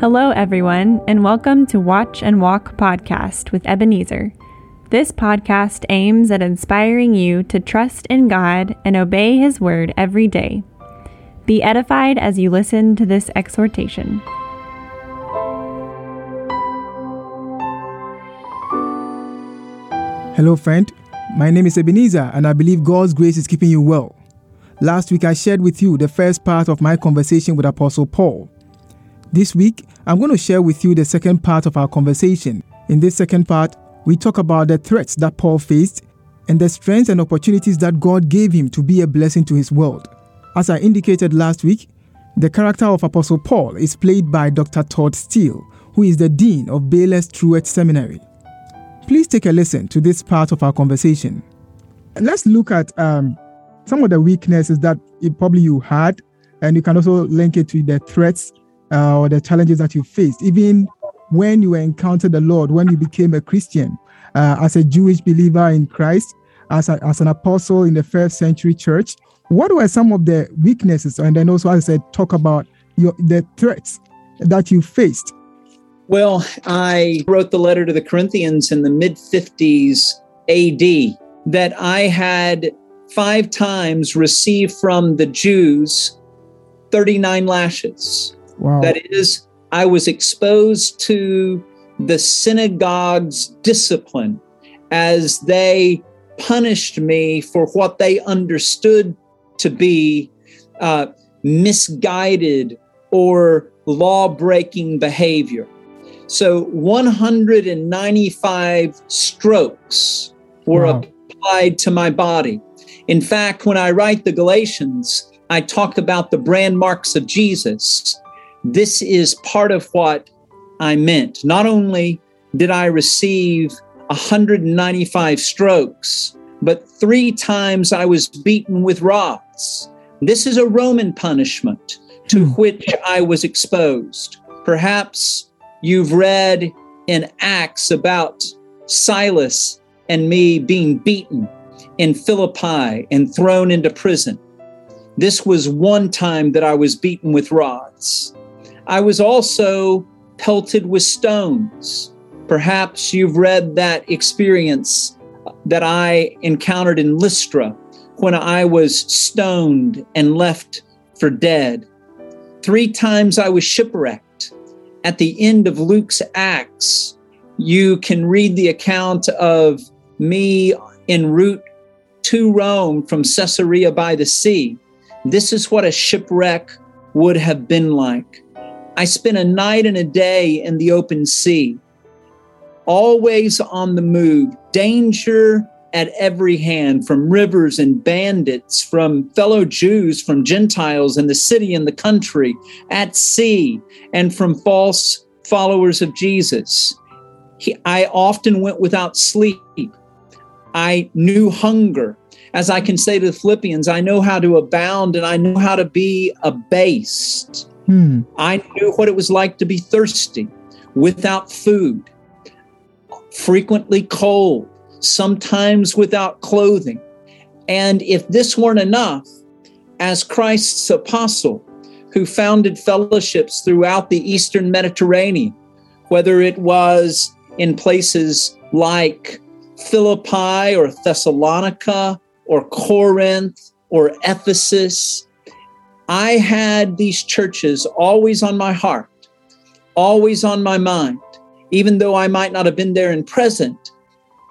Hello, everyone, and welcome to Watch and Walk podcast with Ebenezer. This podcast aims at inspiring you to trust in God and obey His word every day. Be edified as you listen to this exhortation. Hello, friend. My name is Ebenezer, and I believe God's grace is keeping you well. Last week, I shared with you the first part of my conversation with Apostle Paul. This week, I'm going to share with you the second part of our conversation. In this second part, we talk about the threats that Paul faced and the strengths and opportunities that God gave him to be a blessing to his world. As I indicated last week, the character of Apostle Paul is played by Dr. Todd Still, who is the Dean of Baylor Truett Seminary. Please take a listen to this part of our conversation. Let's look at um, some of the weaknesses that probably you had, and you can also link it to the threats uh, or the challenges that you faced, even when you encountered the Lord, when you became a Christian, uh, as a Jewish believer in Christ, as, a, as an apostle in the first century church. What were some of the weaknesses? And then also, as I said, talk about your, the threats that you faced. Well, I wrote the letter to the Corinthians in the mid 50s AD that I had five times received from the Jews 39 lashes. Wow. That is, I was exposed to the synagogue's discipline as they punished me for what they understood to be uh, misguided or law breaking behavior. So 195 strokes were wow. applied to my body. In fact, when I write the Galatians, I talk about the brand marks of Jesus this is part of what I meant. Not only did I receive 195 strokes, but three times I was beaten with rods. This is a Roman punishment to hmm. which I was exposed. Perhaps you've read in Acts about Silas and me being beaten in Philippi and thrown into prison. This was one time that I was beaten with rods. I was also pelted with stones. Perhaps you've read that experience that I encountered in Lystra when I was stoned and left for dead. Three times I was shipwrecked. At the end of Luke's Acts, you can read the account of me en route to Rome from Caesarea by the sea. This is what a shipwreck would have been like. I spent a night and a day in the open sea, always on the move, danger at every hand from rivers and bandits, from fellow Jews, from Gentiles in the city and the country, at sea, and from false followers of Jesus. He, I often went without sleep. I knew hunger. As I can say to the Philippians, I know how to abound and I know how to be abased. Hmm. I knew what it was like to be thirsty, without food, frequently cold, sometimes without clothing. And if this weren't enough, as Christ's apostle, who founded fellowships throughout the Eastern Mediterranean, whether it was in places like Philippi or Thessalonica or Corinth or Ephesus I had these churches always on my heart, always on my mind, even though I might not have been there in present,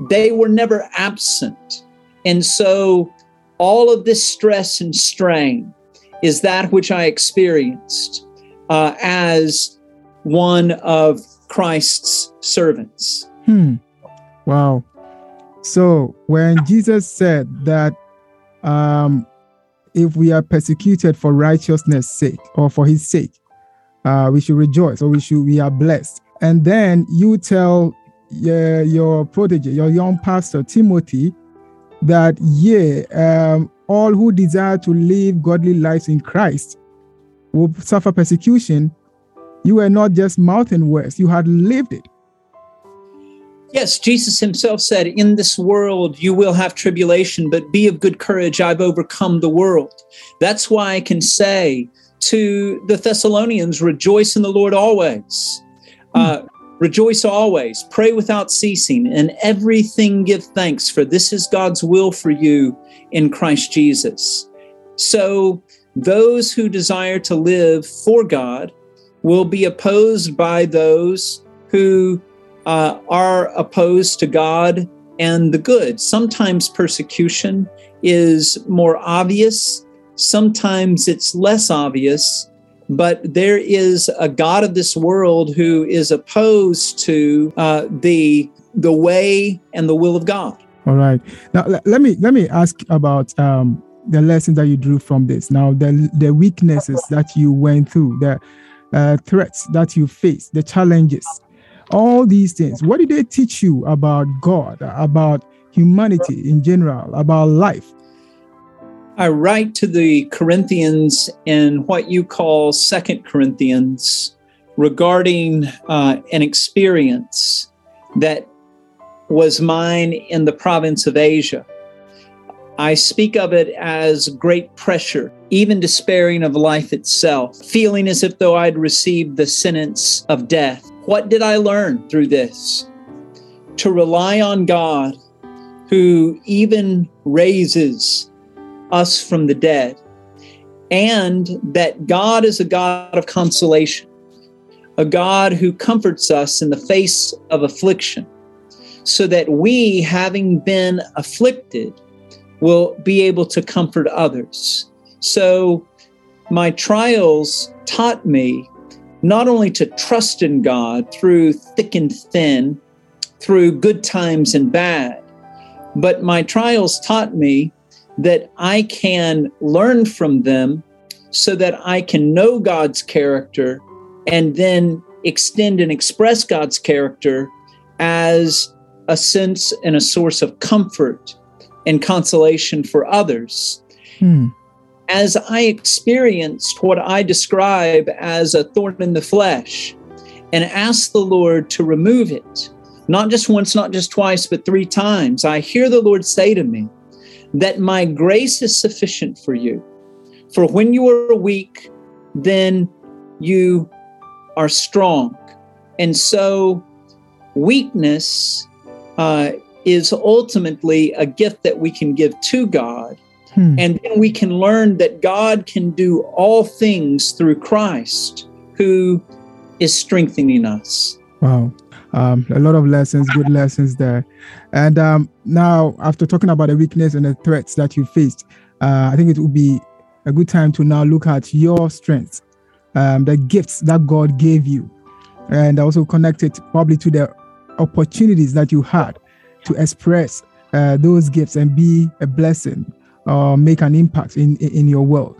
they were never absent. And so all of this stress and strain is that which I experienced uh, as one of Christ's servants. Hmm. Wow. So when Jesus said that um, if we are persecuted for righteousness' sake or for his sake, uh, we should rejoice or we should we are blessed. And then you tell uh, your protege, your young pastor Timothy, that yeah, um, all who desire to live godly lives in Christ will suffer persecution. You were not just mouthing words; you had lived it. Yes, Jesus himself said, In this world you will have tribulation, but be of good courage. I've overcome the world. That's why I can say to the Thessalonians, rejoice in the Lord always. Uh, rejoice always, pray without ceasing, and everything give thanks, for this is God's will for you in Christ Jesus. So, those who desire to live for God will be opposed by those who uh, are opposed to God and the good. Sometimes persecution is more obvious, sometimes it's less obvious, but there is a God of this world who is opposed to uh, the the way and the will of God. All right. Now let me let me ask about um, the lessons that you drew from this. Now the the weaknesses that you went through, the uh, threats that you faced, the challenges, all these things. What did they teach you about God, about humanity in general, about life? I write to the Corinthians in what you call Second Corinthians regarding uh, an experience that was mine in the province of Asia. I speak of it as great pressure, even despairing of life itself, feeling as if though I'd received the sentence of death. What did I learn through this? To rely on God, who even raises us from the dead, and that God is a God of consolation, a God who comforts us in the face of affliction, so that we, having been afflicted, will be able to comfort others. So, my trials taught me not only to trust in God through thick and thin, through good times and bad, but my trials taught me that I can learn from them so that I can know God's character and then extend and express God's character as a sense and a source of comfort and consolation for others. Hmm as I experienced what I describe as a thorn in the flesh and asked the Lord to remove it, not just once, not just twice, but three times, I hear the Lord say to me that my grace is sufficient for you. For when you are weak, then you are strong. And so, weakness uh, is ultimately a gift that we can give to God Hmm. And then we can learn that God can do all things through Christ who is strengthening us. Wow. Um, a lot of lessons, good lessons there. And um, now, after talking about the weakness and the threats that you faced, uh, I think it would be a good time to now look at your strengths, um, the gifts that God gave you, and also connect it probably to the opportunities that you had to express uh, those gifts and be a blessing uh, make an impact in, in your world?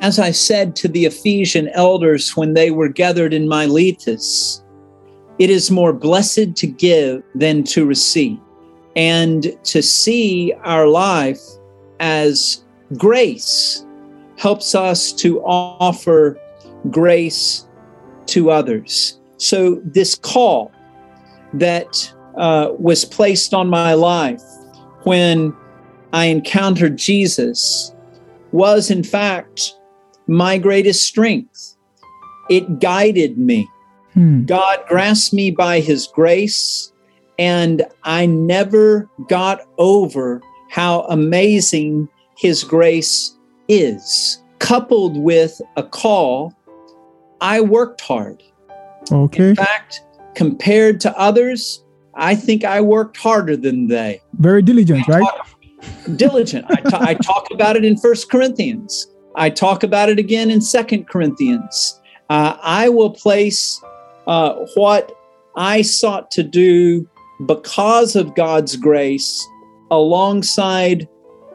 As I said to the Ephesian elders when they were gathered in Miletus, it is more blessed to give than to receive. And to see our life as grace helps us to offer grace to others. So, this call that uh, was placed on my life when I encountered Jesus was, in fact, my greatest strength. It guided me. Hmm. God grasped me by his grace, and I never got over how amazing his grace is. Coupled with a call, I worked hard. Okay. In fact, compared to others, I think I worked harder than they. Very diligent, right? Diligent. I, t- I talk about it in First Corinthians. I talk about it again in Second Corinthians. Uh, I will place uh, what I sought to do because of God's grace alongside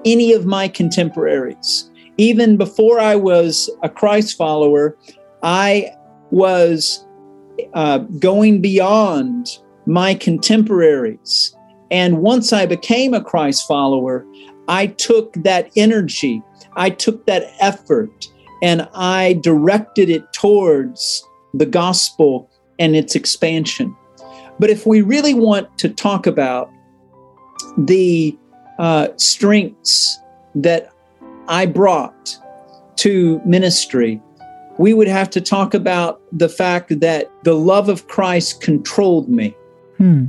any of my contemporaries. Even before I was a Christ follower, I was uh, going beyond my contemporaries and once I became a Christ follower, I took that energy, I took that effort, and I directed it towards the gospel and its expansion. But if we really want to talk about the uh, strengths that I brought, to ministry, we would have to talk about the fact that the love of Christ controlled me. Hmm.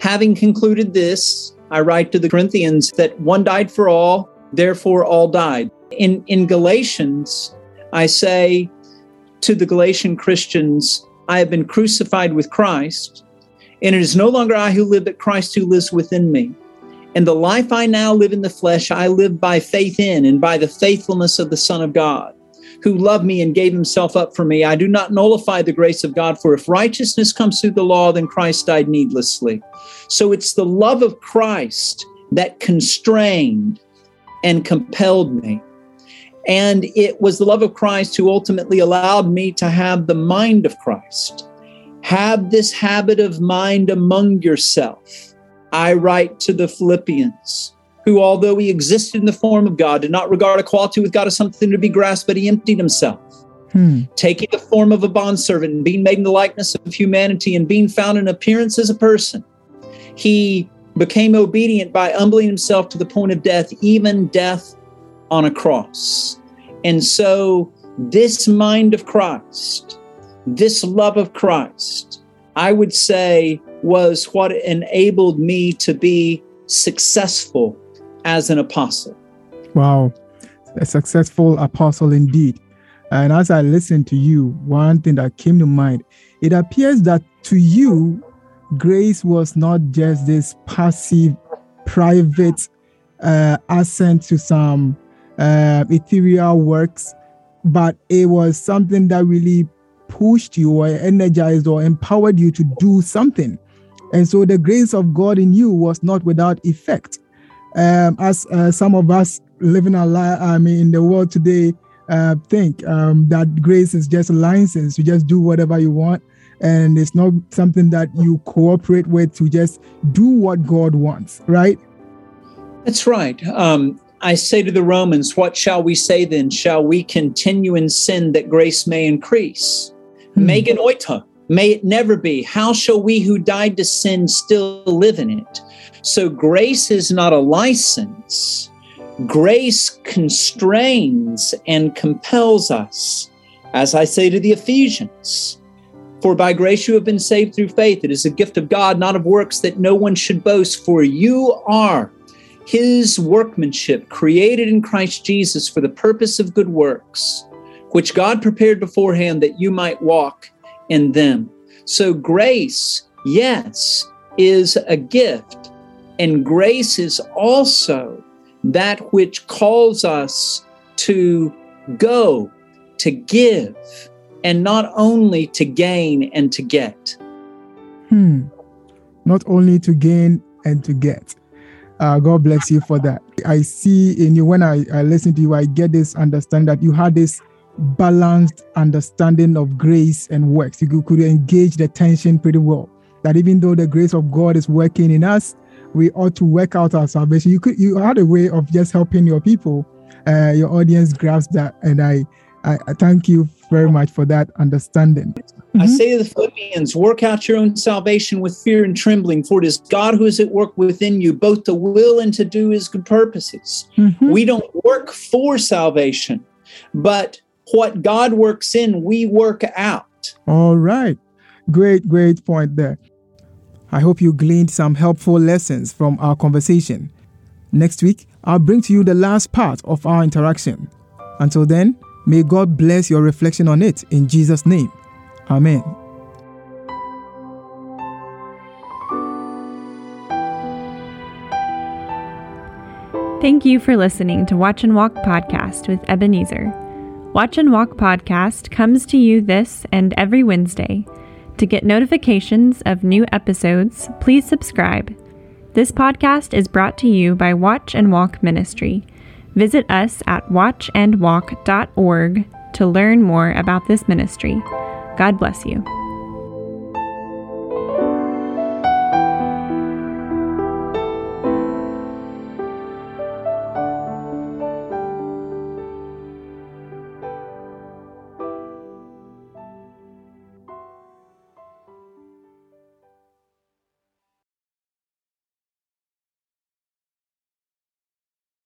Having concluded this, I write to the Corinthians that one died for all, therefore all died. In, in Galatians, I say to the Galatian Christians, I have been crucified with Christ, and it is no longer I who live, but Christ who lives within me. And the life I now live in the flesh, I live by faith in and by the faithfulness of the Son of God, who loved me and gave himself up for me. I do not nullify the grace of God, for if righteousness comes through the law, then Christ died needlessly. So it's the love of Christ that constrained and compelled me. And it was the love of Christ who ultimately allowed me to have the mind of Christ. Have this habit of mind among yourself. I write to the Philippians, who, although he existed in the form of God, did not regard equality with God as something to be grasped, but he emptied himself. Hmm. Taking the form of a bondservant and being made in the likeness of humanity and being found in appearance as a person, he became obedient by humbling himself to the point of death, even death on a cross. And so, this mind of Christ, this love of Christ, I would say was what enabled me to be successful as an apostle. Wow, a successful apostle indeed. And as I listened to you, one thing that came to mind, it appears that to you, grace was not just this passive, private uh, assent to some uh, ethereal works, but it was something that really pushed you or energized or empowered you to do something. And so the grace of God in you was not without effect. Um, as uh, some of us living our life, I mean, in the world today, uh, think um, that grace is just a license. You just do whatever you want. And it's not something that you cooperate with to just do what God wants, right? That's right. Um, I say to the Romans, What shall we say then? Shall we continue in sin that grace may increase? Hmm. Meganoita, may it never be. How shall we who died to sin still live in it? So grace is not a license. Grace constrains and compels us. As I say to the Ephesians, for by grace you have been saved through faith. It is a gift of God, not of works, that no one should boast. For you are his workmanship, created in Christ Jesus for the purpose of good works, which God prepared beforehand that you might walk in them. So, grace, yes, is a gift, and grace is also that which calls us to go, to give, and not only to gain and to get. Hmm. Not only to gain and to get. Uh, God bless you for that. I see in you when I, I listen to you, I get this understanding that you had this balanced understanding of grace and works. You could, could engage the tension pretty well. That even though the grace of God is working in us, we ought to work out our salvation. You could you had a way of just helping your people, uh, your audience grasp that, and I, I, I thank you very much for that understanding. I say to the Philippians, work out your own salvation with fear and trembling, for it is God who is at work within you, both to will and to do his good purposes. Mhm. We don't work for salvation, but what God works in, we work out. All right. Great, great point there. I hope you gleaned some helpful lessons from our conversation. Next week, I'll bring to you the last part of our interaction. Until then, may God bless your reflection on it in Jesus' name. Amen. Thank you for listening to Watch and Walk Podcast with Ebenezer. Watch and Walk Podcast comes to you this and every Wednesday. To get notifications of new episodes, please subscribe. This podcast is brought to you by Watch and Walk Ministry. Visit us at watchandwalk.org to learn more about this ministry. God bless you.